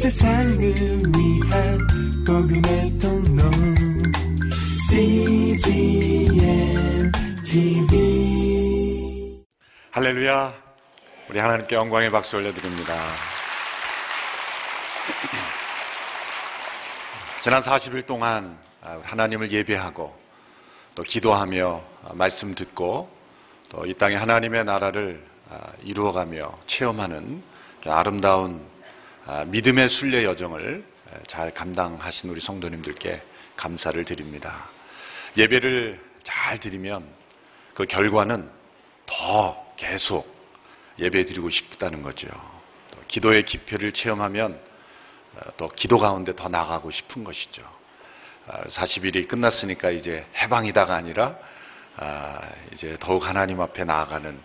세상을 위한 복음의 통로 CGM TV 할렐루야. 우리 하나님께 영광의 박수 올려드립니다. 지난 40일 동안 하나님을 예배하고 또 기도하며 말씀 듣고 또 이 땅에 하나님의 나라를 이루어가며 체험하는 아름다운 믿음의 순례 여정을 잘 감당하신 우리 성도님들께 감사를 드립니다. 예배를 잘 드리면 그 결과는 더 계속 예배 드리고 싶다는 거죠. 기도의 깊이를 체험하면 또 기도 가운데 더 나가고 싶은 것이죠. 40일이 끝났으니까 이제 해방이다가 아니라 이제 더욱 하나님 앞에 나아가는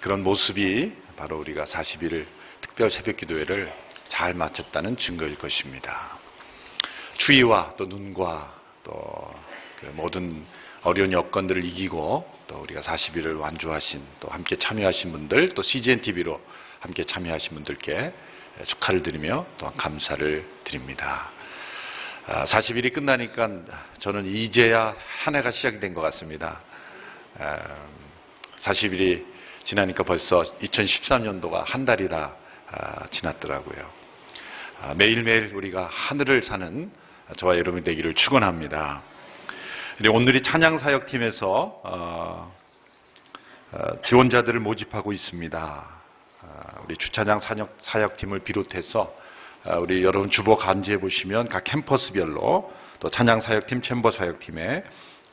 그런 모습이 바로 우리가 40일을 특별 새벽 기도회를 잘 마쳤다는 증거일 것입니다. 추위와 또 눈과 또 그 모든 어려운 여건들을 이기고 또 우리가 40일을 완주하신 또 함께 참여하신 분들 또 CGN TV로 함께 참여하신 분들께 축하를 드리며 또한 감사를 드립니다. 40일이 아, 끝나니까 저는 이제야 한 해가 시작이 된 것 같습니다. 40일이 지나니까 벌써 2013년도가 한 달이 다 아, 지났더라고요. 아, 매일매일 우리가 하늘을 사는 저와 여러분이 되기를 축원합니다. 오늘이 찬양 사역팀에서 어, 어, 지원자들을 모집하고 있습니다. 우리 주차장 사역팀을 비롯해서 어, 우리 여러분 주보 간지해 보시면 각 캠퍼스별로 또 찬양 사역팀, 챔버 사역팀의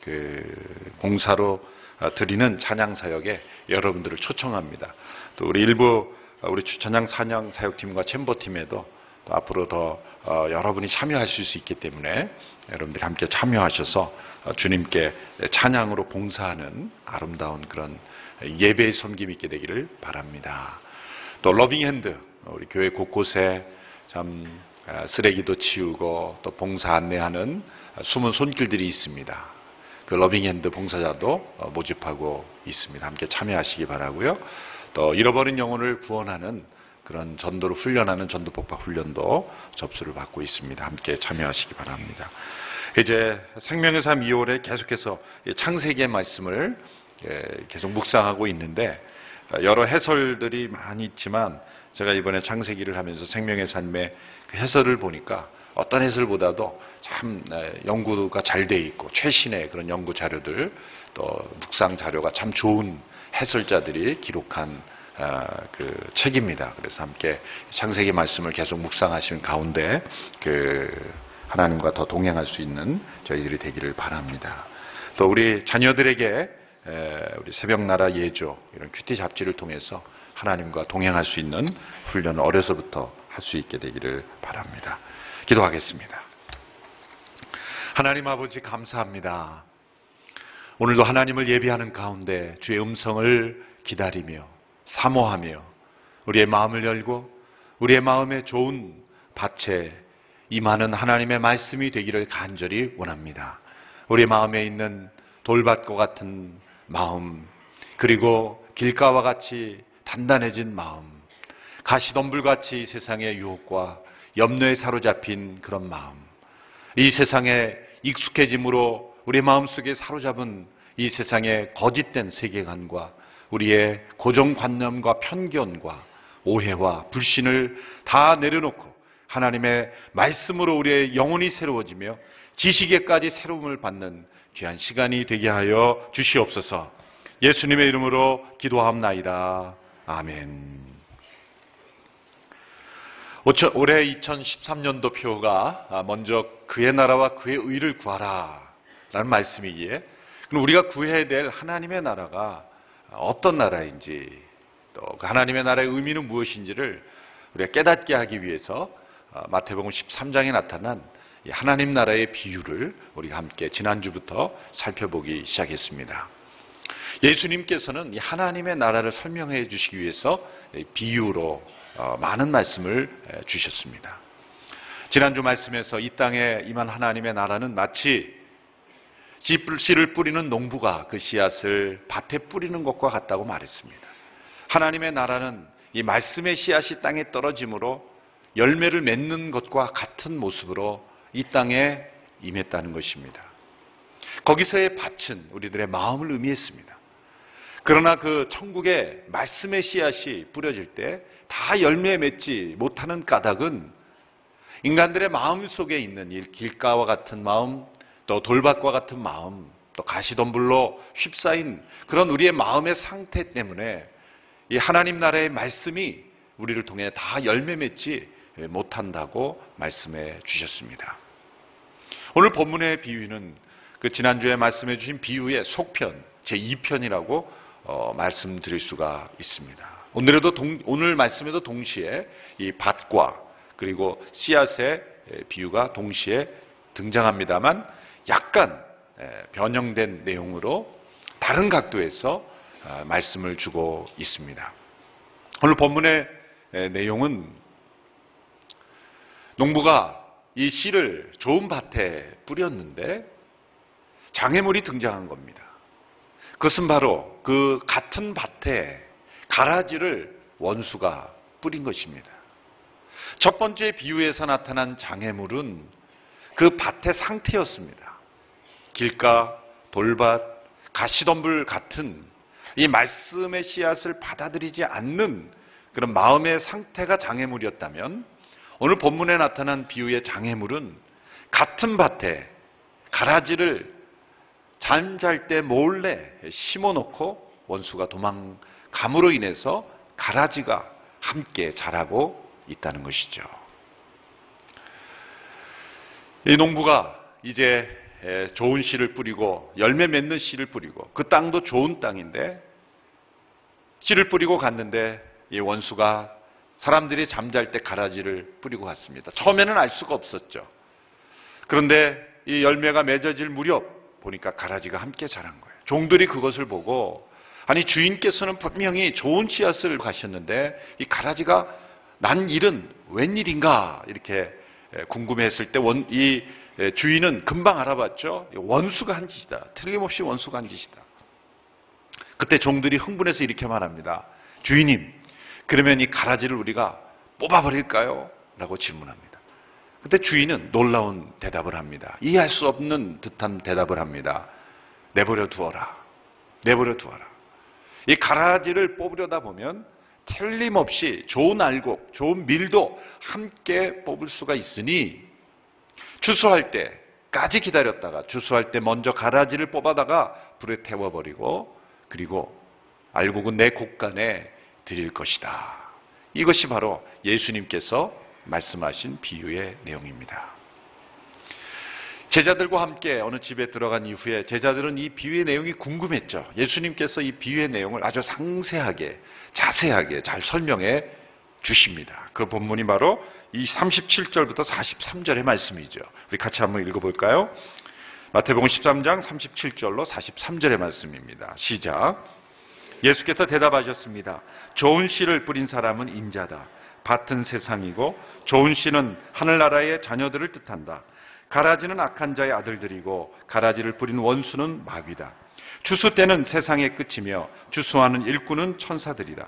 그 공사로 어, 드리는 찬양 사역에 여러분들을 초청합니다. 또 우리 일부 어, 우리 찬양 찬양 사역팀과 챔버팀에도 앞으로 더 여러분이 참여하실 수 있기 때문에 여러분들이 함께 참여하셔서 주님께 찬양으로 봉사하는 아름다운 그런 예배의 섬김 있게 되기를 바랍니다. 또 러빙핸드 우리 교회 곳곳에 참 아, 쓰레기도 치우고 또 봉사 안내하는 숨은 손길들이 있습니다. 그 러빙핸드 봉사자도 어, 모집하고 있습니다. 함께 참여하시기 바라고요. 또 잃어버린 영혼을 구원하는 그런 전도를 훈련하는 전도 폭발 훈련도 접수를 받고 있습니다. 함께 참여하시기 바랍니다. 이제 생명의 삶 2월에 계속해서 창세기의 말씀을 예, 계속 묵상하고 있는데 여러 해설들이 많이 있지만 제가 이번에 창세기를 하면서 생명의 삶의 그 해설을 보니까 어떤 해설보다도 참 연구가 잘 돼 있고 최신의 그런 연구 자료들 또 묵상 자료가 참 좋은 해설자들이 기록한 아, 그 책입니다. 그래서 함께 창세기 말씀을 계속 묵상하시는 가운데 그 하나님과 더 동행할 수 있는 저희들이 되기를 바랍니다. 또 우리 자녀들에게 우리 새벽나라 예조 이런 큐티 잡지를 통해서 하나님과 동행할 수 있는 훈련을 어려서부터 할 수 있게 되기를 바랍니다. 기도하겠습니다. 하나님 아버지 감사합니다. 오늘도 하나님을 예비하는 가운데 주의 음성을 기다리며 사모하며 우리의 마음을 열고 우리의 마음에 좋은 밭에 임하는 하나님의 말씀이 되기를 간절히 원합니다. 우리 마음에 있는 돌밭과 같은 마음 그리고 길가와 같이 단단해진 마음, 가시덤불같이 세상의 유혹과 염려에 사로잡힌 그런 마음, 이 세상에 익숙해짐으로 우리 마음속에 사로잡은 이 세상의 거짓된 세계관과 우리의 고정관념과 편견과 오해와 불신을 다 내려놓고 하나님의 말씀으로 우리의 영혼이 새로워지며 지식에까지 새로움을 받는 귀한 시간이 되게 하여 주시옵소서 예수님의 이름으로 기도합나이다. 아멘. 올해 2013년도 표가 먼저 그의 나라와 그의 의를 구하라 라는 말씀이기에 그럼 우리가 구해야 될 하나님의 나라가 어떤 나라인지 또그 하나님의 나라의 의미는 무엇인지를 우리가 깨닫게 하기 위해서 어, 마태복음 13장에 나타난 하나님 나라의 비유를 우리가 함께 지난주부터 살펴보기 시작했습니다. 예수님께서는 하나님의 나라를 설명해 주시기 위해서 비유로 어, 많은 말씀을 주셨습니다. 지난주 말씀에서 이 땅에 임한 하나님의 나라는 마치 씨를 뿌리는 농부가 그 씨앗을 밭에 뿌리는 것과 같다고 말했습니다. 하나님의 나라는 이 말씀의 씨앗이 땅에 떨어짐으로 열매를 맺는 것과 같은 모습으로 이 땅에 임했다는 것입니다. 거기서의 밭은 우리들의 마음을 의미했습니다. 그러나 그 천국의 말씀의 씨앗이 뿌려질 때 다 열매 맺지 못하는 까닭은 인간들의 마음 속에 있는 이 길가와 같은 마음, 또 돌밭과 같은 마음, 또 가시덤불로 휩싸인 그런 우리의 마음의 상태 때문에 이 하나님 나라의 말씀이 우리를 통해 다 열매 맺지 못한다고 말씀해 주셨습니다. 오늘 본문의 비유는 그 지난주에 말씀해 주신 비유의 속편, 제2편이라고 어, 말씀드릴 수가 있습니다. 오늘에도 동, 오늘 말씀에도 동시에 이 밭과 그리고 씨앗의 비유가 동시에 등장합니다만 약간 변형된 내용으로 다른 각도에서 아, 말씀을 주고 있습니다. 오늘 본문의 내용은 농부가 이 씨를 좋은 밭에 뿌렸는데 장애물이 등장한 겁니다. 그것은 바로 그 같은 밭에 가라지를 원수가 뿌린 것입니다. 첫 번째 비유에서 나타난 장애물은 그 밭의 상태였습니다. 길가, 돌밭, 가시덤불 같은 이 말씀의 씨앗을 받아들이지 않는 그런 마음의 상태가 장애물이었다면 오늘 본문에 나타난 비유의 장애물은 같은 밭에 가라지를 잠잘 때 몰래 심어 놓고 원수가 도망감으로 인해서 가라지가 함께 자라고 있다는 것이죠. 이 농부가 이제 좋은 씨를 뿌리고 열매 맺는 씨를 뿌리고 그 땅도 좋은 땅인데 씨를 뿌리고 갔는데 이 원수가 사람들이 잠잘 때 가라지를 뿌리고 갔습니다. 처음에는 알 수가 없었죠. 그런데 이 열매가 맺어질 무렵 보니까 가라지가 함께 자란 거예요. 종들이 그것을 보고 아니 주인께서는 분명히 좋은 씨앗을 가셨는데 이 가라지가 난 일은 웬일인가 이렇게 궁금해했을 때이 주인은 금방 알아봤죠. 원수가 한 짓이다. 틀림없이 원수가 한 짓이다. 그때 종들이 흥분해서 이렇게 말합니다. 주인님, 그러면 이 가라지를 우리가 뽑아버릴까요? 라고 질문합니다. 그때 주인은 놀라운 대답을 합니다. 이해할 수 없는 듯한 대답을 합니다. 내버려 두어라. 내버려 두어라. 이 가라지를 뽑으려다 보면 틀림없이 좋은 알곡, 좋은 밀도 함께 뽑을 수가 있으니 주수할 때까지 기다렸다가 주수할 때 먼저 가라지를 뽑아다가 불에 태워버리고 그리고 알곡은 내 곳간에 드릴 것이다. 이것이 바로 예수님께서 말씀하신 비유의 내용입니다. 제자들과 함께 어느 집에 들어간 이후에 제자들은 이 비유의 내용이 궁금했죠. 예수님께서 이 비유의 내용을 아주 상세하게, 자세하게 잘 설명해 주십니다. 그 본문이 바로 이 37절부터 43절의 말씀이죠. 우리 같이 한번 읽어볼까요? 마태복음 13장 37절로 43절의 말씀입니다. 시작. 예수께서 대답하셨습니다. 좋은 씨를 뿌린 사람은 인자다. 밭은 세상이고 좋은 씨는 하늘나라의 자녀들을 뜻한다. 가라지는 악한 자의 아들들이고 가라지를 뿌린 원수는 마귀다. 주수 때는 세상의 끝이며 주수하는 일꾼은 천사들이다.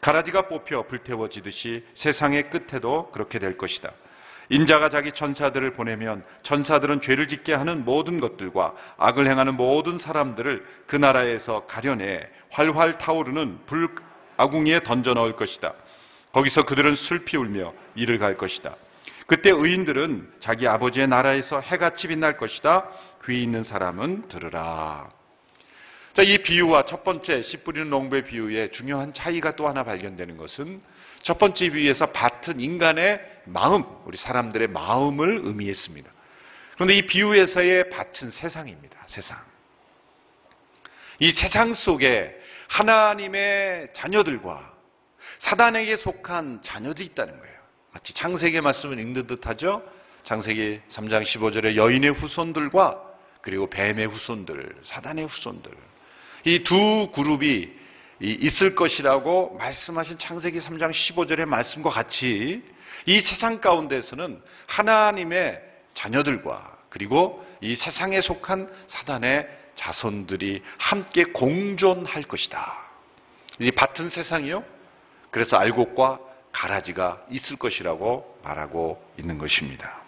가라지가 뽑혀 불태워지듯이 세상의 끝에도 그렇게 될 것이다. 인자가 자기 천사들을 보내면 천사들은 죄를 짓게 하는 모든 것들과 악을 행하는 모든 사람들을 그 나라에서 가려내 활활 타오르는 불 아궁이에 던져 넣을 것이다. 거기서 그들은 슬피 울며 이를 갈 것이다. 그때 의인들은 자기 아버지의 나라에서 해같이 빛날 것이다. 귀 있는 사람은 들으라. 자, 이 비유와 첫 번째 씨 뿌리는 농부의 비유에 중요한 차이가 또 하나 발견되는 것은 첫 번째 비유에서 밭은 인간의 마음, 우리 사람들의 마음을 의미했습니다. 그런데 이 비유에서의 밭은 세상입니다. 세상. 이 세상 속에 하나님의 자녀들과 사단에게 속한 자녀들이 있다는 거예요. 마치 창세기의 말씀을 읽는 듯 하죠? 창세기 3장 15절에 여인의 후손들과 그리고 뱀의 후손들, 사단의 후손들. 이 두 그룹이 있을 것이라고 말씀하신 창세기 3장 15절의 말씀과 같이 이 세상 가운데서는 하나님의 자녀들과 그리고 이 세상에 속한 사단의 자손들이 함께 공존할 것이다. 이 밭은 세상이요. 그래서 알곡과 가라지가 있을 것이라고 말하고 있는 것입니다.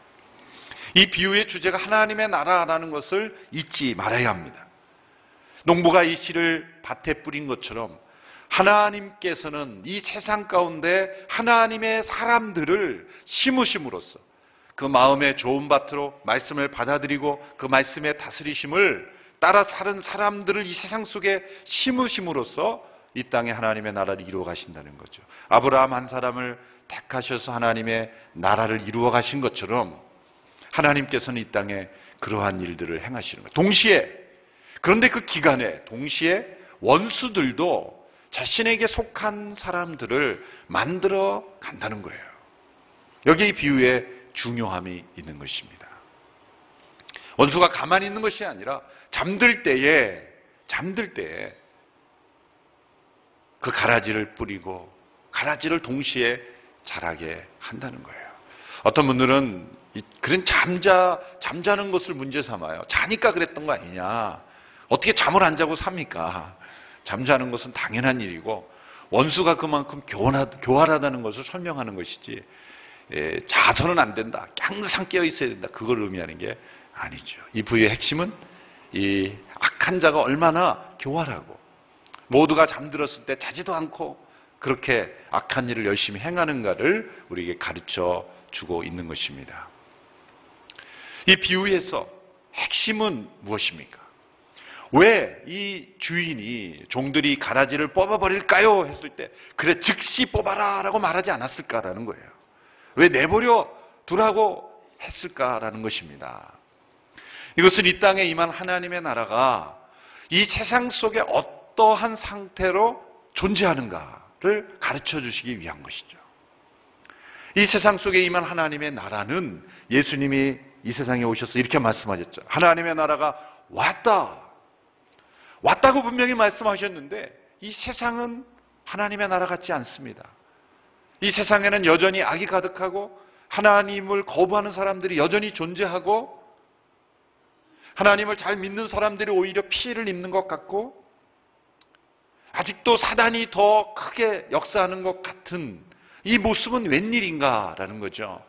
이 비유의 주제가 하나님의 나라라는 것을 잊지 말아야 합니다. 농부가 이 씨를 밭에 뿌린 것처럼 하나님께서는 이 세상 가운데 하나님의 사람들을 심으심으로써 그 마음의 좋은 밭으로 말씀을 받아들이고 그 말씀의 다스리심을 따라 사는 사람들을 이 세상 속에 심으심으로써 이 땅에 하나님의 나라를 이루어 가신다는 거죠. 아브라함 한 사람을 택하셔서 하나님의 나라를 이루어 가신 것처럼 하나님께서는 이 땅에 그러한 일들을 행하시는 거예요. 동시에 그런데 그 기간에 동시에 원수들도 자신에게 속한 사람들을 만들어 간다는 거예요. 여기 이 비유에 중요함이 있는 것입니다. 원수가 가만히 있는 것이 아니라 잠들 때에 잠들 때에 그 가라지를 뿌리고 가라지를 동시에 자라게 한다는 거예요. 어떤 분들은 그런 잠자 잠자는 것을 문제 삼아요. 자니까 그랬던 거 아니냐? 어떻게 잠을 안 자고 삽니까? 잠자는 것은 당연한 일이고 원수가 그만큼 교활하다는 것을 설명하는 것이지 예, 자서는 안 된다. 항상 깨어 있어야 된다. 그걸 의미하는 게 아니죠. 이 부의 핵심은 이 악한 자가 얼마나 교활하고 모두가 잠들었을 때 자지도 않고 그렇게 악한 일을 열심히 행하는가를 우리에게 가르쳐 주고 있는 것입니다. 이 비유에서 핵심은 무엇입니까? 왜 이 주인이 종들이 가라지를 뽑아버릴까요? 했을 때 그래 즉시 뽑아라 라고 말하지 않았을까라는 거예요. 왜 내버려 두라고 했을까라는 것입니다. 이것은 이 땅에 임한 하나님의 나라가 이 세상 속에 어떠한 상태로 존재하는가를 가르쳐 주시기 위한 것이죠. 이 세상 속에 임한 하나님의 나라는 예수님이 이 세상에 오셔서 이렇게 말씀하셨죠. 하나님의 나라가 왔다. 왔다고 분명히 말씀하셨는데 이 세상은 하나님의 나라 같지 않습니다. 이 세상에는 여전히 악이 가득하고 하나님을 거부하는 사람들이 여전히 존재하고 하나님을 잘 믿는 사람들이 오히려 피해를 입는 것 같고 아직도 사단이 더 크게 역사하는 것 같은 이 모습은 웬일인가라는 거죠.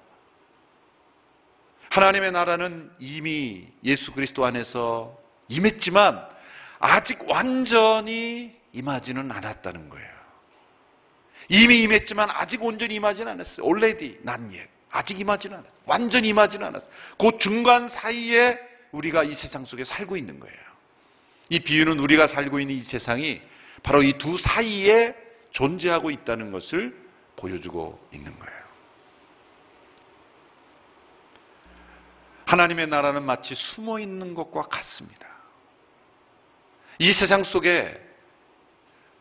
하나님의 나라는 이미 예수 그리스도 안에서 임했지만 아직 완전히 임하지는 않았다는 거예요. 이미 임했지만 아직 온전히 임하지는 않았어요. already, not yet. 아직 임하지는 않았어요. 완전히 임하지는 않았어요. 그 중간 사이에 우리가 이 세상 속에 살고 있는 거예요. 이 비유는 우리가 살고 있는 이 세상이 바로 이 두 사이에 존재하고 있다는 것을 보여주고 있는 거예요. 하나님의 나라는 마치 숨어 있는 것과 같습니다. 이 세상 속에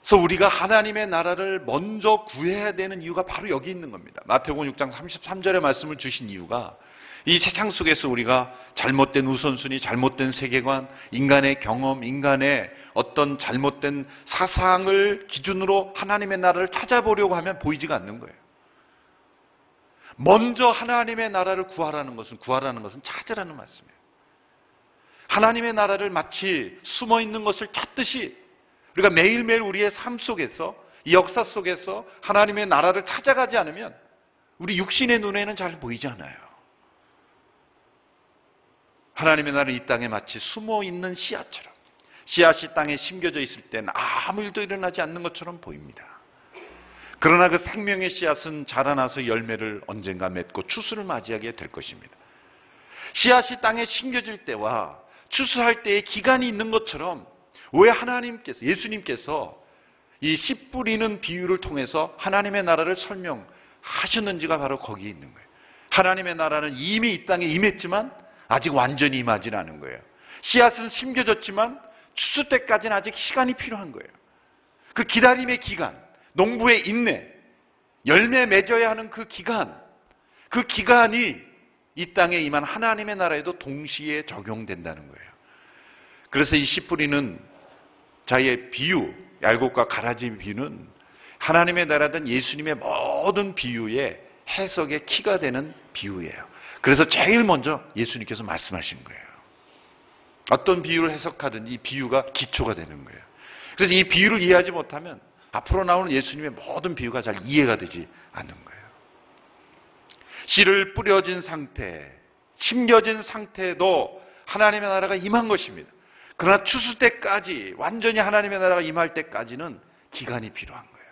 서 우리가 하나님의 나라를 먼저 구해야 되는 이유가 바로 여기 있는 겁니다. 마태복음 6장 33절의 말씀을 주신 이유가 이 세상 속에서 우리가 잘못된 우선순위, 잘못된 세계관, 인간의 경험, 인간의 어떤 잘못된 사상을 기준으로 하나님의 나라를 찾아보려고 하면 보이지가 않는 거예요. 먼저 하나님의 나라를 구하라는 것은 구하라는 것은 찾으라는 말씀이에요. 하나님의 나라를 마치 숨어 있는 것을 찾듯이 우리가 매일매일 우리의 삶 속에서 이 역사 속에서 하나님의 나라를 찾아가지 않으면 우리 육신의 눈에는 잘 보이지 않아요. 하나님의 나라는 이 땅에 마치 숨어 있는 씨앗처럼 씨앗이 땅에 심겨져 있을 때는 아무 일도 일어나지 않는 것처럼 보입니다. 그러나 그 생명의 씨앗은 자라나서 열매를 언젠가 맺고 추수를 맞이하게 될 것입니다. 씨앗이 땅에 심겨질 때와 추수할 때의 기간이 있는 것처럼 왜 하나님께서 예수님께서 이 씨 뿌리는 비유를 통해서 하나님의 나라를 설명하셨는지가 바로 거기에 있는 거예요. 하나님의 나라는 이미 이 땅에 임했지만 아직 완전히 임하진 않은 거예요. 씨앗은 심겨졌지만 추수 때까지는 아직 시간이 필요한 거예요. 그 기다림의 기간, 농부의 인내, 열매 맺어야 하는 그 기간, 그 기간이 이 땅에 임한 하나님의 나라에도 동시에 적용된다는 거예요. 그래서 이 씨 뿌리는 자의 비유, 얄곡과 가라지 비유는 하나님의 나라든 예수님의 모든 비유의 해석의 키가 되는 비유예요. 그래서 제일 먼저 예수님께서 말씀하신 거예요. 어떤 비유를 해석하든 이 비유가 기초가 되는 거예요. 그래서 이 비유를 이해하지 못하면 앞으로 나오는 예수님의 모든 비유가 잘 이해가 되지 않는 거예요. 씨를 뿌려진 상태, 심겨진 상태도 하나님의 나라가 임한 것입니다. 그러나 추수 때까지 완전히 하나님의 나라가 임할 때까지는 기간이 필요한 거예요.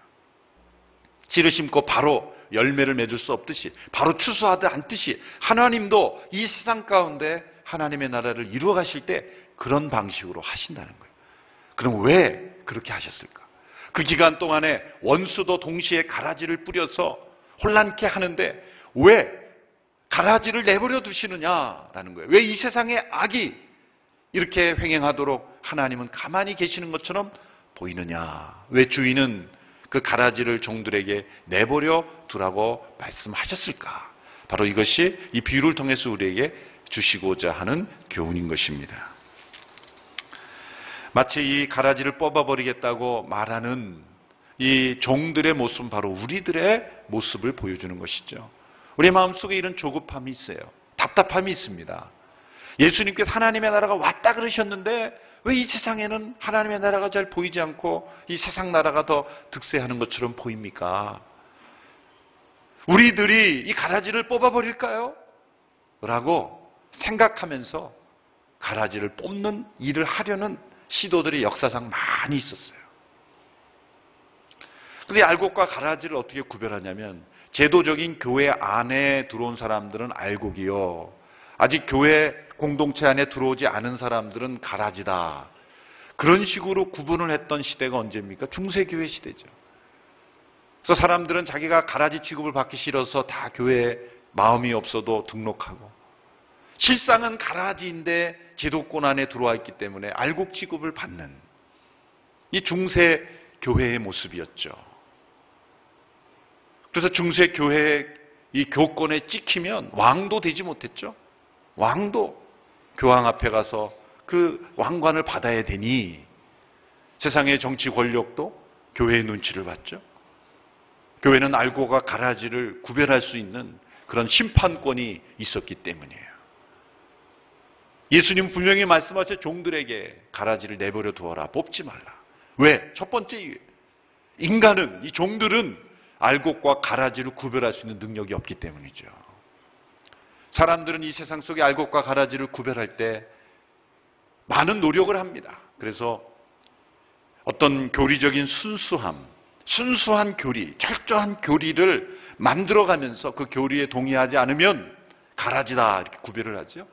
씨를 심고 바로 열매를 맺을 수 없듯이 바로 추수하듯 않듯이 하나님도 이 세상 가운데 하나님의 나라를 이루어 가실 때 그런 방식으로 하신다는 거예요. 그럼 왜 그렇게 하셨을까? 그 기간 동안에 원수도 동시에 가라지를 뿌려서 혼란케 하는데 왜 가라지를 내버려 두시느냐라는 거예요. 왜 이 세상에 악이 이렇게 횡행하도록 하나님은 가만히 계시는 것처럼 보이느냐? 왜 주인은 그 가라지를 종들에게 내버려 두라고 말씀하셨을까? 바로 이것이 이 비유를 통해서 우리에게 주시고자 하는 교훈인 것입니다. 마치 이 가라지를 뽑아버리겠다고 말하는 이 종들의 모습은 바로 우리들의 모습을 보여주는 것이죠. 우리 마음속에 이런 조급함이 있어요. 답답함이 있습니다. 예수님께서 하나님의 나라가 왔다 그러셨는데 왜 이 세상에는 하나님의 나라가 잘 보이지 않고 이 세상 나라가 더 득세하는 것처럼 보입니까? 우리들이 이 가라지를 뽑아버릴까요? 라고 생각하면서 가라지를 뽑는 일을 하려는 시도들이 역사상 많이 있었어요. 근데 알곡과 가라지를 어떻게 구별하냐면 제도적인 교회 안에 들어온 사람들은 알곡이요. 아직 교회 공동체 안에 들어오지 않은 사람들은 가라지다. 그런 식으로 구분을 했던 시대가 언제입니까? 중세교회 시대죠. 그래서 사람들은 자기가 가라지 취급을 받기 싫어서 다 교회에 마음이 없어도 등록하고 실상은 가라지인데 제도권 안에 들어와 있기 때문에 알곡 취급을 받는 이 중세 교회의 모습이었죠. 그래서 중세 교회의 이 교권에 찍히면 왕도 되지 못했죠. 왕도 교황 앞에 가서 그 왕관을 받아야 되니 세상의 정치 권력도 교회의 눈치를 봤죠. 교회는 알고가 가라지를 구별할 수 있는 그런 심판권이 있었기 때문이에요. 예수님 분명히 말씀하셔 종들에게 가라지를 내버려 두어라. 뽑지 말라. 왜? 첫 번째. 인간은, 이 종들은 알곡과 가라지를 구별할 수 있는 능력이 없기 때문이죠. 사람들은 이 세상 속의 알곡과 가라지를 구별할 때 많은 노력을 합니다. 그래서 어떤 교리적인 순수함, 순수한 교리, 철저한 교리를 만들어가면서 그 교리에 동의하지 않으면 가라지다 이렇게 구별을 하죠.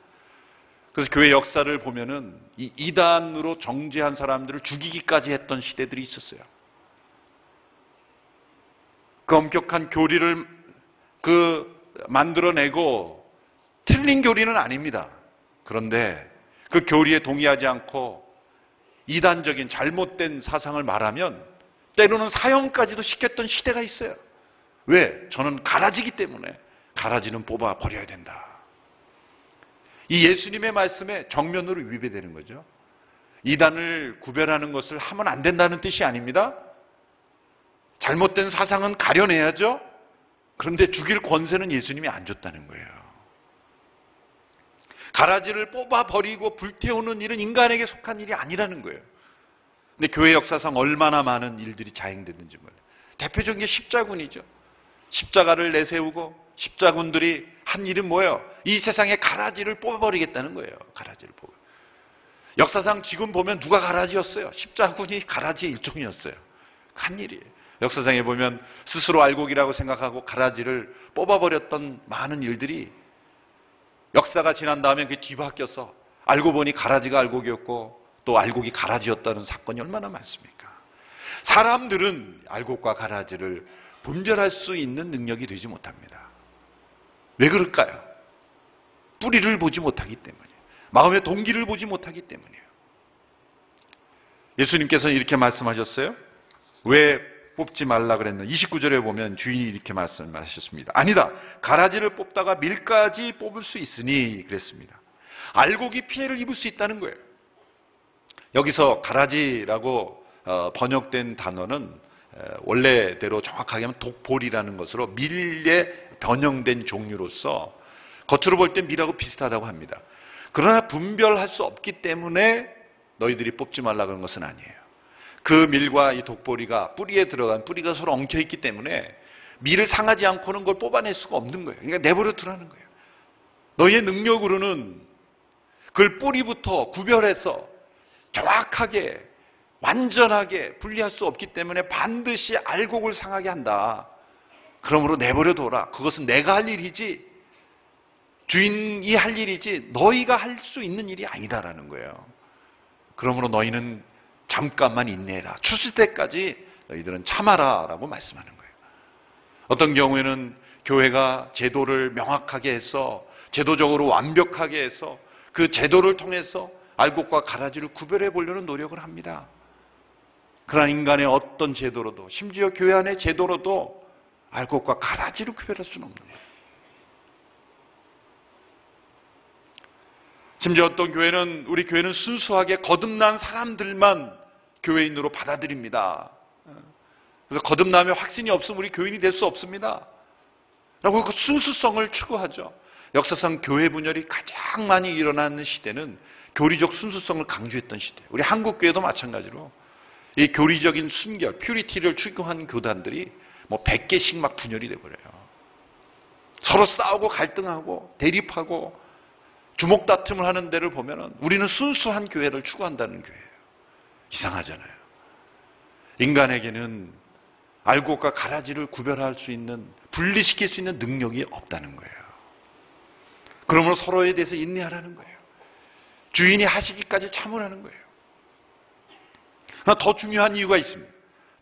그래서 교회 역사를 보면은 이 이단으로 정죄한 사람들을 죽이기까지 했던 시대들이 있었어요. 그 엄격한 교리를 그 만들어내고 틀린 교리는 아닙니다. 그런데 그 교리에 동의하지 않고 이단적인 잘못된 사상을 말하면 때로는 사형까지도 시켰던 시대가 있어요. 왜? 저는 가라지기 때문에 가라지는 뽑아 버려야 된다. 이 예수님의 말씀에 정면으로 위배되는 거죠. 이단을 구별하는 것을 하면 안 된다는 뜻이 아닙니다. 잘못된 사상은 가려내야죠. 그런데 죽일 권세는 예수님이 안 줬다는 거예요. 가라지를 뽑아 버리고 불태우는 일은 인간에게 속한 일이 아니라는 거예요. 근데 교회 역사상 얼마나 많은 일들이 자행됐는지 몰라요. 대표적인 게 십자군이죠. 십자가를 내세우고 십자군들이 한 일은 뭐예요? 이 세상에 가라지를 뽑아버리겠다는 거예요. 가라지를 뽑아. 역사상 지금 보면 누가 가라지였어요? 십자군이 가라지의 일종이었어요. 한 일이에요. 역사상에 보면 스스로 알곡이라고 생각하고 가라지를 뽑아버렸던 많은 일들이 역사가 지난 다음에 그게 뒤바뀌어서 알고 보니 가라지가 알곡이었고 또 알곡이 가라지였다는 사건이 얼마나 많습니까? 사람들은 알곡과 가라지를 분별할 수 있는 능력이 되지 못합니다. 왜 그럴까요? 뿌리를 보지 못하기 때문이에요. 마음의 동기를 보지 못하기 때문이에요. 예수님께서는 이렇게 말씀하셨어요. 왜 뽑지 말라 그랬나? 29절에 보면 주인이 이렇게 말씀하셨습니다. 아니다. 가라지를 뽑다가 밀까지 뽑을 수 있으니 그랬습니다. 알곡이 피해를 입을 수 있다는 거예요. 여기서 가라지라고 어, 번역된 단어는 원래대로 정확하게 하면 독볼이라는 것으로 밀에 변형된 종류로서 겉으로 볼 때 밀하고 비슷하다고 합니다. 그러나 분별할 수 없기 때문에 너희들이 뽑지 말라 그런 것은 아니에요. 그 밀과 이 독보리가 뿌리에 들어간 뿌리가 서로 엉켜 있기 때문에 밀을 상하지 않고는 그걸 뽑아낼 수가 없는 거예요. 그러니까 내버려 두라는 거예요. 너희의 능력으로는 그걸 뿌리부터 구별해서 정확하게 완전하게 분리할 수 없기 때문에 반드시 알곡을 상하게 한다. 그러므로 내버려 둬라. 그것은 내가 할 일이지 주인이 할 일이지 너희가 할 수 있는 일이 아니다라는 거예요. 그러므로 너희는 잠깐만 인내해라. 추수 때까지 너희들은 참아라 라고 말씀하는 거예요. 어떤 경우에는 교회가 제도를 명확하게 해서 제도적으로 완벽하게 해서 그 제도를 통해서 알곡과 가라지를 구별해 보려는 노력을 합니다. 그러나 인간의 어떤 제도로도 심지어 교회 안의 제도로도 알곡과 가라지를 구별할 수는 없는 거예요. 심지어 어떤 교회는 우리 교회는 순수하게 거듭난 사람들만 교회인으로 받아들입니다. 그래서 거듭나며 확신이 없으면 우리 교인이 될 수 없습니다. 라고 그 순수성을 추구하죠. 역사상 교회 분열이 가장 많이 일어나는 시대는 교리적 순수성을 강조했던 시대. 우리 한국 교회도 마찬가지로 이 교리적인 순결, 퓨리티를 추구한 교단들이 뭐 100개씩 막 분열이 돼 버려요. 서로 싸우고 갈등하고 대립하고 주목 다툼을 하는 데를 보면은 우리는 순수한 교회를 추구한다는 교회예요. 이상하잖아요. 인간에게는 알곡과 가라지를 구별할 수 있는 분리시킬 수 있는 능력이 없다는 거예요. 그러므로 서로에 대해서 인내하라는 거예요. 주인이 하시기까지 참으라는 거예요. 하나 더 중요한 이유가 있습니다.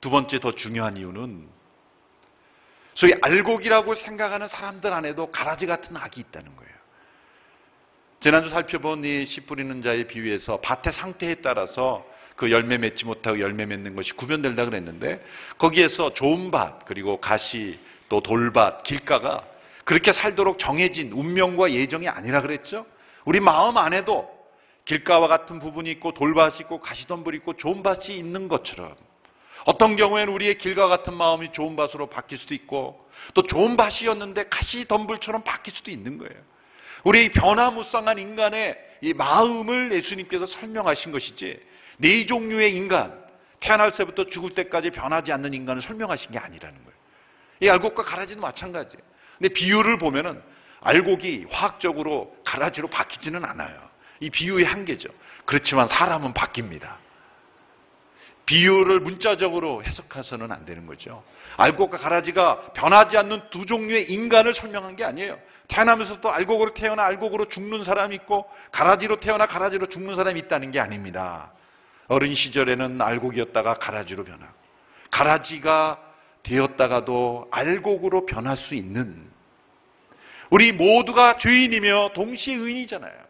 두 번째 더 중요한 이유는 소위 알곡이라고 생각하는 사람들 안에도 가라지 같은 악이 있다는 거예요. 지난주 살펴본 이 씨 뿌리는 자의 비유에서 밭의 상태에 따라서 그 열매 맺지 못하고 열매 맺는 것이 구별된다 그랬는데 거기에서 좋은 밭 그리고 가시 또 돌밭 길가가 그렇게 살도록 정해진 운명과 예정이 아니라 그랬죠. 우리 마음 안에도 길가와 같은 부분이 있고 돌밭이 있고 가시덤불이 있고 좋은 밭이 있는 것처럼 어떤 경우에는 우리의 길과 같은 마음이 좋은 밭으로 바뀔 수도 있고 또 좋은 밭이었는데 가시덤불처럼 바뀔 수도 있는 거예요. 우리 변화무쌍한 인간의 이 마음을 예수님께서 설명하신 것이지 네 종류의 인간 태어날 때부터 죽을 때까지 변하지 않는 인간을 설명하신 게 아니라는 거예요. 이 알곡과 가라지도 마찬가지예요. 근데 비유를 보면은 알곡이 화학적으로 가라지로 바뀌지는 않아요. 이 비유의 한계죠. 그렇지만 사람은 바뀝니다. 비유를 문자적으로 해석해서는 안 되는 거죠. 알곡과 가라지가 변하지 않는 두 종류의 인간을 설명한 게 아니에요. 태어나면서도 알곡으로 태어나 알곡으로 죽는 사람이 있고 가라지로 태어나 가라지로 죽는 사람이 있다는 게 아닙니다. 어린 시절에는 알곡이었다가 가라지로 변하고 가라지가 되었다가도 알곡으로 변할 수 있는 우리 모두가 죄인이며 동시에 의인이잖아요.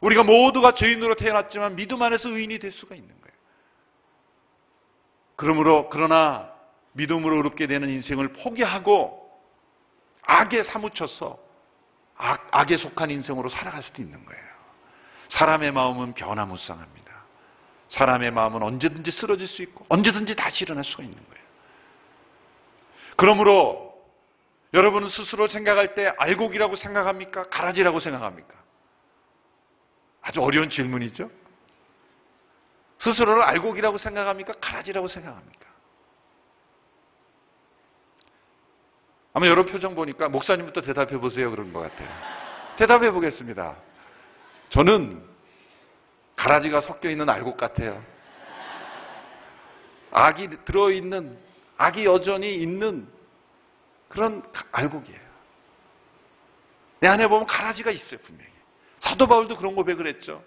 우리가 모두가 죄인으로 태어났지만 믿음 안에서 의인이 될 수가 있는 거예요. 그러므로 그러나 믿음으로 의롭게 되는 인생을 포기하고 악에 사무쳐서 악, 악에 속한 인생으로 살아갈 수도 있는 거예요. 사람의 마음은 변화무쌍합니다. 사람의 마음은 언제든지 쓰러질 수 있고 언제든지 다시 일어날 수가 있는 거예요. 그러므로 여러분은 스스로 생각할 때 알곡이라고 생각합니까? 가라지라고 생각합니까? 아주 어려운 질문이죠. 스스로를 알곡이라고 생각합니까? 가라지라고 생각합니까? 아마 여러 표정 보니까 목사님부터 대답해 보세요 그런 것 같아요. 대답해 보겠습니다. 저는 가라지가 섞여 있는 알곡 같아요. 악이 들어있는, 악이 여전히 있는 그런 알곡이에요. 내 안에 보면 가라지가 있어요, 분명히. 사도 바울도 그런 고백을 했죠.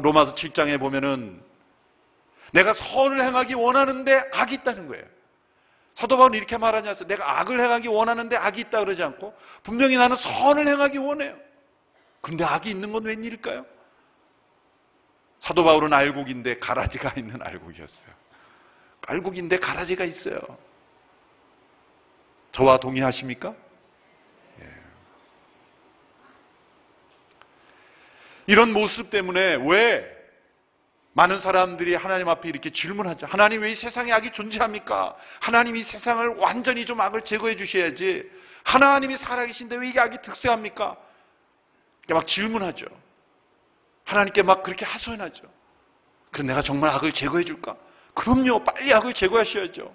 로마서 7장에 보면은 내가 선을 행하기 원하는데 악이 있다는 거예요. 사도 바울은 이렇게 말하지 않았어요. 내가 악을 행하기 원하는데 악이 있다 그러지 않고 분명히 나는 선을 행하기 원해요. 근데 악이 있는 건 웬일일까요? 사도 바울은 알곡인데 가라지가 있는 알곡이었어요. 알곡인데 가라지가 있어요. 저와 동의하십니까? 예. 이런 모습 때문에 왜 많은 사람들이 하나님 앞에 이렇게 질문하죠. 하나님 왜 이 세상에 악이 존재합니까? 하나님이 세상을 완전히 좀 악을 제거해 주셔야지. 하나님이 살아계신데 왜 이게 악이 득세합니까? 막 질문하죠. 하나님께 막 그렇게 하소연하죠. 그럼 내가 정말 악을 제거해 줄까? 그럼요. 빨리 악을 제거하셔야죠.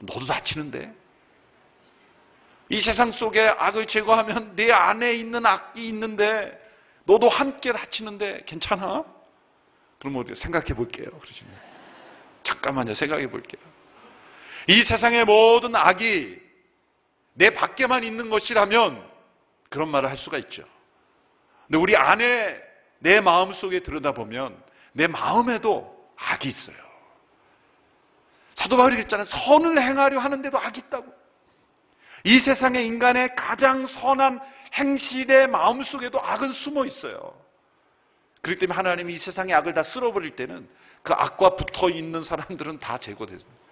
너도 다치는데. 이 세상 속에 악을 제거하면 내 안에 있는 악이 있는데 너도 함께 다치는데 괜찮아? 그럼 우리 생각해 볼게요. 그러시면 잠깐만요. 생각해 볼게요. 이 세상의 모든 악이 내 밖에만 있는 것이라면 그런 말을 할 수가 있죠. 근데 우리 안에 내 마음 속에 들여다보면 내 마음에도 악이 있어요. 사도 바울이 그랬잖아요. 선을 행하려 하는데도 악이 있다고. 이 세상의 인간의 가장 선한 행실의 마음 속에도 악은 숨어 있어요. 그렇기 때문에 하나님이 이 세상의 악을 다 쓸어버릴 때는 그 악과 붙어 있는 사람들은 다 제거되습니다.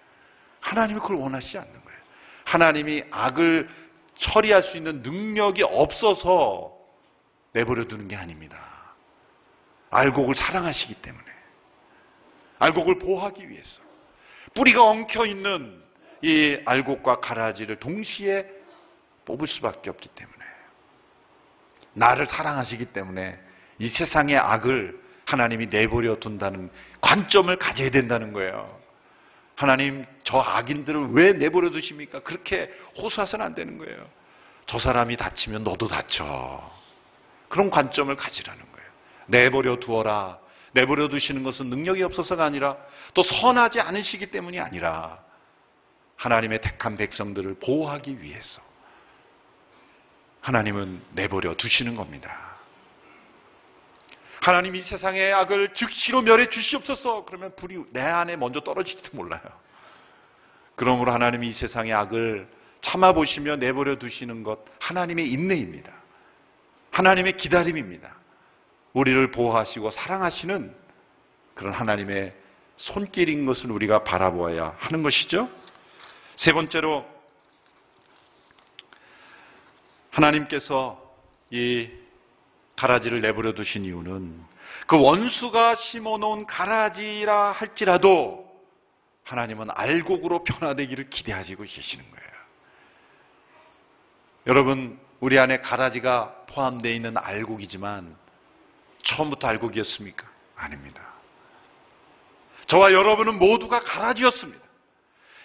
하나님이 그걸 원하시지 않는 거예요. 하나님이 악을 처리할 수 있는 능력이 없어서 내버려 두는 게 아닙니다. 알곡을 사랑하시기 때문에. 알곡을 보호하기 위해서. 뿌리가 엉켜 있는 이 알곡과 가라지를 동시에 뽑을 수밖에 없기 때문에. 나를 사랑하시기 때문에 이 세상의 악을 하나님이 내버려 둔다는 관점을 가져야 된다는 거예요. 하나님, 저 악인들을 왜 내버려 두십니까? 그렇게 호소하서는 안 되는 거예요. 저 사람이 다치면 너도 다쳐. 그런 관점을 가지라는 거예요. 내버려 두어라. 내버려 두시는 것은 능력이 없어서가 아니라 또 선하지 않으시기 때문이 아니라 하나님의 택한 백성들을 보호하기 위해서 하나님은 내버려 두시는 겁니다. 하나님 이 세상의 악을 즉시로 멸해 주시옵소서 그러면 불이 내 안에 먼저 떨어질지도 몰라요. 그러므로 하나님이 이 세상의 악을 참아보시며 내버려 두시는 것 하나님의 인내입니다. 하나님의 기다림입니다. 우리를 보호하시고 사랑하시는 그런 하나님의 손길인 것을 우리가 바라보아야 하는 것이죠. 세 번째로 하나님께서 이 가라지를 내버려 두신 이유는 그 원수가 심어 놓은 가라지라 할지라도 하나님은 알곡으로 변화되기를 기대하시고 계시는 거예요. 여러분, 우리 안에 가라지가 포함되어 있는 알곡이지만 처음부터 알곡이었습니까? 아닙니다. 저와 여러분은 모두가 가라지였습니다.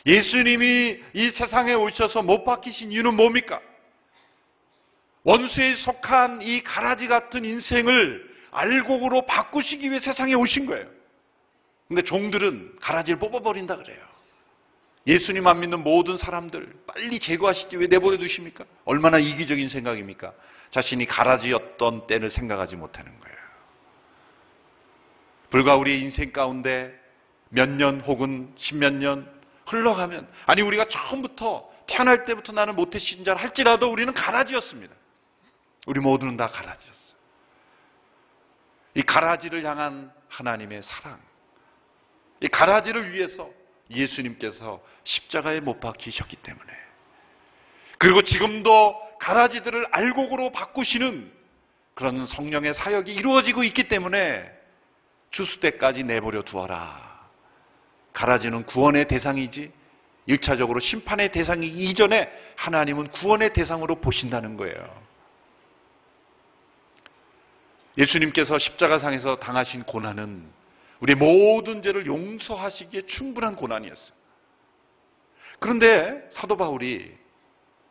예수님이 이 세상에 오셔서 못 박히신 이유는 뭡니까? 원수에 속한 이 가라지 같은 인생을 알곡으로 바꾸시기 위해 세상에 오신 거예요. 근데 종들은 가라지를 뽑아버린다 그래요. 예수님 안 믿는 모든 사람들 빨리 제거하시지 왜 내버려 두십니까? 얼마나 이기적인 생각입니까? 자신이 가라지였던 때를 생각하지 못하는 거예요. 불과 우리의 인생 가운데 몇 년 혹은 십몇 년 흘러가면 아니 우리가 처음부터 태어날 때부터 나는 모태 신 자를 할지라도 우리는 가라지였습니다. 우리 모두는 다 가라지였어요. 이 가라지를 향한 하나님의 사랑. 이 가라지를 위해서 예수님께서 십자가에 못 박히셨기 때문에. 그리고 지금도 가라지들을 알곡으로 바꾸시는 그런 성령의 사역이 이루어지고 있기 때문에 주수 때까지 내버려 두어라. 가라지는 구원의 대상이지 1차적으로 심판의 대상이기 이전에 하나님은 구원의 대상으로 보신다는 거예요. 예수님께서 십자가상에서 당하신 고난은 우리 모든 죄를 용서하시기에 충분한 고난이었어요. 그런데 사도 바울이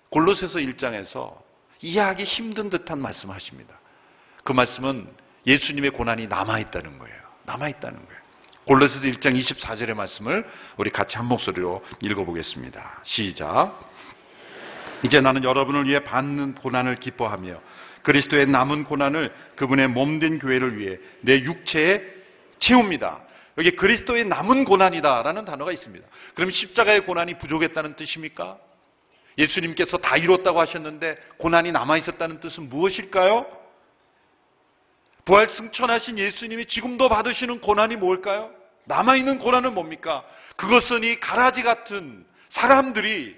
골로새서 1장에서 이해하기 힘든 듯한 말씀하십니다. 그 말씀은 예수님의 고난이 남아 있다는 거예요. 남아있다는 거예요. 골로새서 1장 24절의 말씀을 우리 같이 한 목소리로 읽어보겠습니다. 시작. 이제 나는 여러분을 위해 받는 고난을 기뻐하며 그리스도의 남은 고난을 그분의 몸된 교회를 위해 내 육체에 채웁니다. 여기 그리스도의 남은 고난이다라는 단어가 있습니다. 그럼 십자가의 고난이 부족했다는 뜻입니까? 예수님께서 다 이뤘다고 하셨는데 고난이 남아 있었다는 뜻은 무엇일까요? 부활 승천하신 예수님이 지금도 받으시는 고난이 뭘까요? 남아있는 고난은 뭡니까? 그것은 이 가라지 같은 사람들이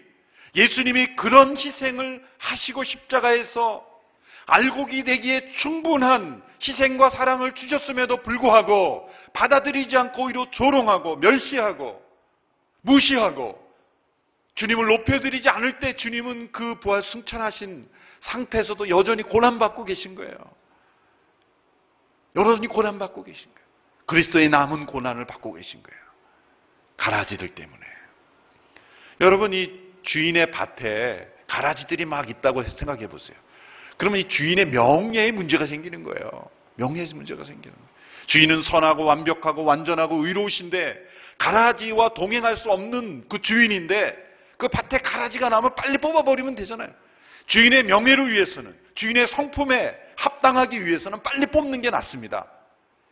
예수님이 그런 희생을 하시고 십자가에서 알곡이 되기에 충분한 희생과 사랑을 주셨음에도 불구하고 받아들이지 않고 오히려 조롱하고 멸시하고 무시하고 주님을 높여드리지 않을 때 주님은 그 부활 승천하신 상태에서도 여전히 고난받고 계신 거예요. 여러분이 고난받고 계신 거예요. 그리스도의 남은 고난을 받고 계신 거예요. 가라지들 때문에. 여러분, 이 주인의 밭에 가라지들이 막 있다고 생각해 보세요. 그러면 이 주인의 명예에 문제가 생기는 거예요. 명예에 문제가 생기는 거예요. 주인은 선하고 완벽하고 완전하고 의로우신데 가라지와 동행할 수 없는 그 주인인데 그 밭에 가라지가 나면 빨리 뽑아버리면 되잖아요. 주인의 명예를 위해서는 주인의 성품에 합당하기 위해서는 빨리 뽑는 게 낫습니다.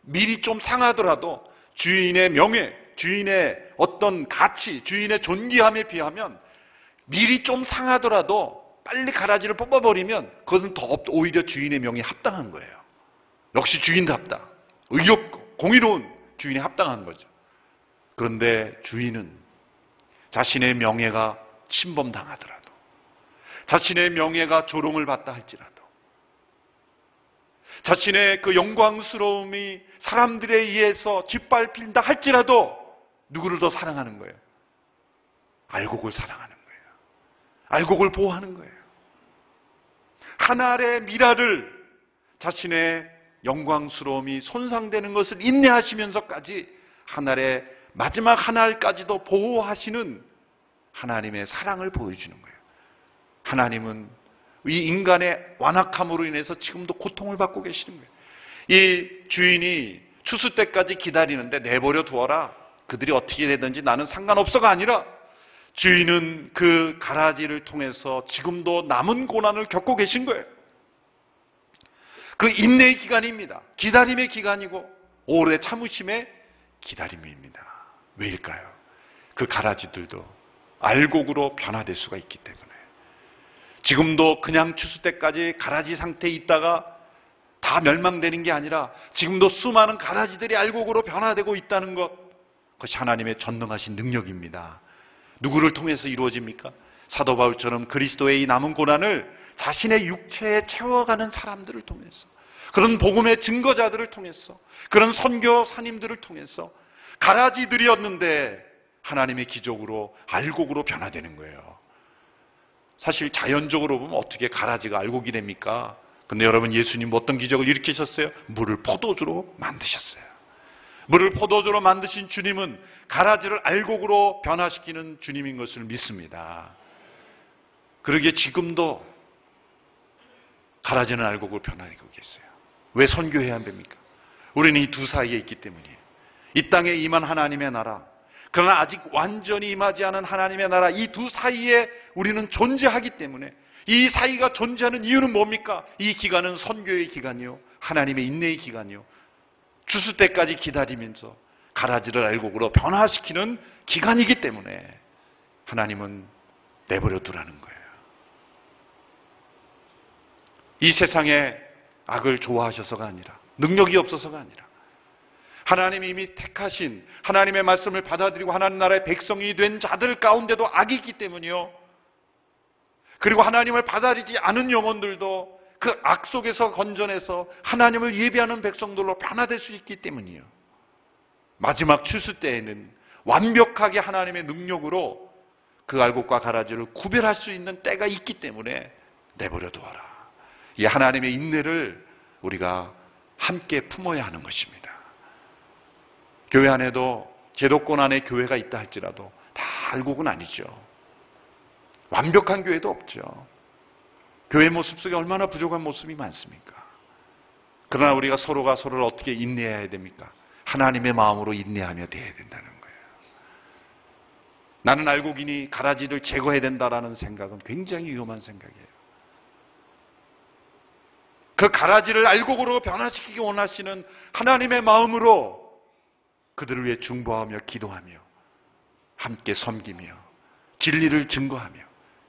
미리 좀 상하더라도 주인의 명예, 주인의 어떤 가치, 주인의 존귀함에 비하면 미리 좀 상하더라도 빨리 가라지를 뽑아버리면 그것은 더 오히려 주인의 명예에 합당한 거예요. 역시 주인답다. 의롭고 공의로운 주인에 합당한 거죠. 그런데 주인은 자신의 명예가 침범당하더라도 자신의 명예가 조롱을 받다 할지라도 자신의 그 영광스러움이 사람들에 의해서 짓밟힌다 할지라도 누구를 더 사랑하는 거예요? 알곡을 사랑하는 거예요. 알곡을 보호하는 거예요. 하나의 미라를 자신의 영광스러움이 손상되는 것을 인내하시면서까지 하나의 마지막 하나까지도 보호하시는 하나님의 사랑을 보여주는 거예요. 하나님은 이 인간의 완악함으로 인해서 지금도 고통을 받고 계시는 거예요. 이 주인이 추수 때까지 기다리는데 내버려 두어라. 그들이 어떻게 되든지 나는 상관없어가 아니라 주인은 그 가라지를 통해서 지금도 남은 고난을 겪고 계신 거예요. 그 인내의 기간입니다. 기다림의 기간이고 오래 참으심의 기다림입니다. 왜일까요? 그 가라지들도 알곡으로 변화될 수가 있기 때문에. 지금도 그냥 추수 때까지 가라지 상태에 있다가 다 멸망되는 게 아니라 지금도 수많은 가라지들이 알곡으로 변화되고 있다는 것. 그것이 하나님의 전능하신 능력입니다. 누구를 통해서 이루어집니까? 사도 바울처럼 그리스도의 이 남은 고난을 자신의 육체에 채워가는 사람들을 통해서 그런 복음의 증거자들을 통해서 그런 선교사님들을 통해서 가라지들이었는데 하나님의 기적으로 알곡으로 변화되는 거예요. 사실 자연적으로 보면 어떻게 가라지가 알곡이 됩니까? 근데 여러분 예수님 어떤 기적을 일으키셨어요? 물을 포도주로 만드셨어요. 물을 포도주로 만드신 주님은 가라지를 알곡으로 변화시키는 주님인 것을 믿습니다. 그러기에 지금도 가라지는 알곡으로 변화하고 계세요. 왜 선교해야 합니까? 우리는 이 두 사이에 있기 때문이에요. 이 땅에 임한 하나님의 나라, 그러나 아직 완전히 임하지 않은 하나님의 나라 이 두 사이에 우리는 존재하기 때문에 이 사이가 존재하는 이유는 뭡니까? 이 기간은 선교의 기간이요. 하나님의 인내의 기간이요. 주수 때까지 기다리면서 가라지를 알곡으로 변화시키는 기간이기 때문에 하나님은 내버려 두라는 거예요. 이 세상에 악을 좋아하셔서가 아니라 능력이 없어서가 아니라 하나님이 이미 택하신 하나님의 말씀을 받아들이고 하나님 나라의 백성이 된 자들 가운데도 악이 있기 때문이요. 그리고 하나님을 받아들이지 않은 영혼들도 그 악 속에서 건져내서 하나님을 예배하는 백성들로 변화될 수 있기 때문이요. 마지막 출수 때에는 완벽하게 하나님의 능력으로 그 알곡과 가라지를 구별할 수 있는 때가 있기 때문에 내버려 두어라. 이 하나님의 인내를 우리가 함께 품어야 하는 것입니다. 교회 안에도 제도권 안에 교회가 있다 할지라도 다 알곡은 아니죠. 완벽한 교회도 없죠. 교회 모습 속에 얼마나 부족한 모습이 많습니까? 그러나 우리가 서로가 서로를 어떻게 인내해야 됩니까? 하나님의 마음으로 인내하며 대해야 된다는 거예요. 나는 알곡이니 가라지를 제거해야 된다라는 생각은 굉장히 위험한 생각이에요. 그 가라지를 알곡으로 변화시키기 원하시는 하나님의 마음으로 그들을 위해 중보하며 기도하며 함께 섬기며 진리를 증거하며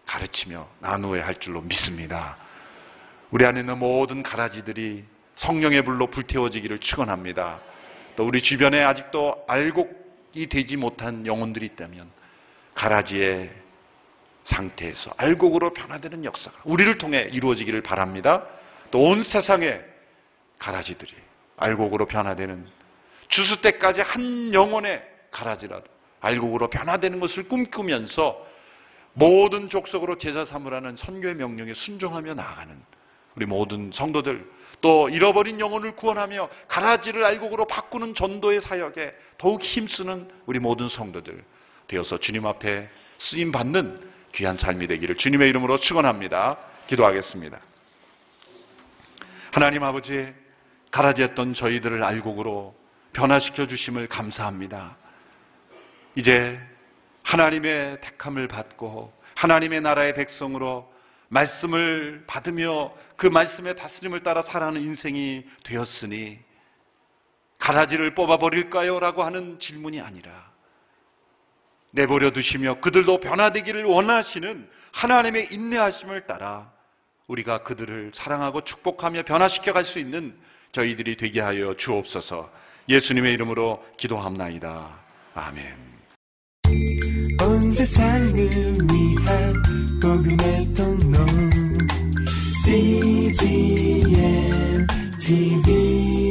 가르치며 나누어야 할 줄로 믿습니다. 우리 안에 있는 모든 가라지들이 성령의 불로 불태워지기를 축원합니다. 또 우리 주변에 아직도 알곡이 되지 못한 영혼들이 있다면 가라지의 상태에서 알곡으로 변화되는 역사가 우리를 통해 이루어지기를 바랍니다. 또 온 세상에 가라지들이 알곡으로 변화되는 주수 때까지 한 영혼의 가라지라도 알곡으로 변화되는 것을 꿈꾸면서 모든 족속으로 제자 삼으라는 선교의 명령에 순종하며 나아가는 우리 모든 성도들 또 잃어버린 영혼을 구원하며 가라지를 알곡으로 바꾸는 전도의 사역에 더욱 힘쓰는 우리 모든 성도들 되어서 주님 앞에 쓰임 받는 귀한 삶이 되기를 주님의 이름으로 축원합니다. 기도하겠습니다. 하나님 아버지 가라지했던 저희들을 알곡으로 변화시켜 주심을 감사합니다. 이제 하나님의 택함을 받고 하나님의 나라의 백성으로 말씀을 받으며 그 말씀의 다스림을 따라 살아가는 인생이 되었으니 가라지를 뽑아버릴까요? 라고 하는 질문이 아니라 내버려 두시며 그들도 변화되기를 원하시는 하나님의 인내하심을 따라 우리가 그들을 사랑하고 축복하며 변화시켜 갈 수 있는 저희들이 되게 하여 주옵소서 예수님의 이름으로 기도합나이다. 아멘. 온 세상을 위한 복음의 통로 CGM TV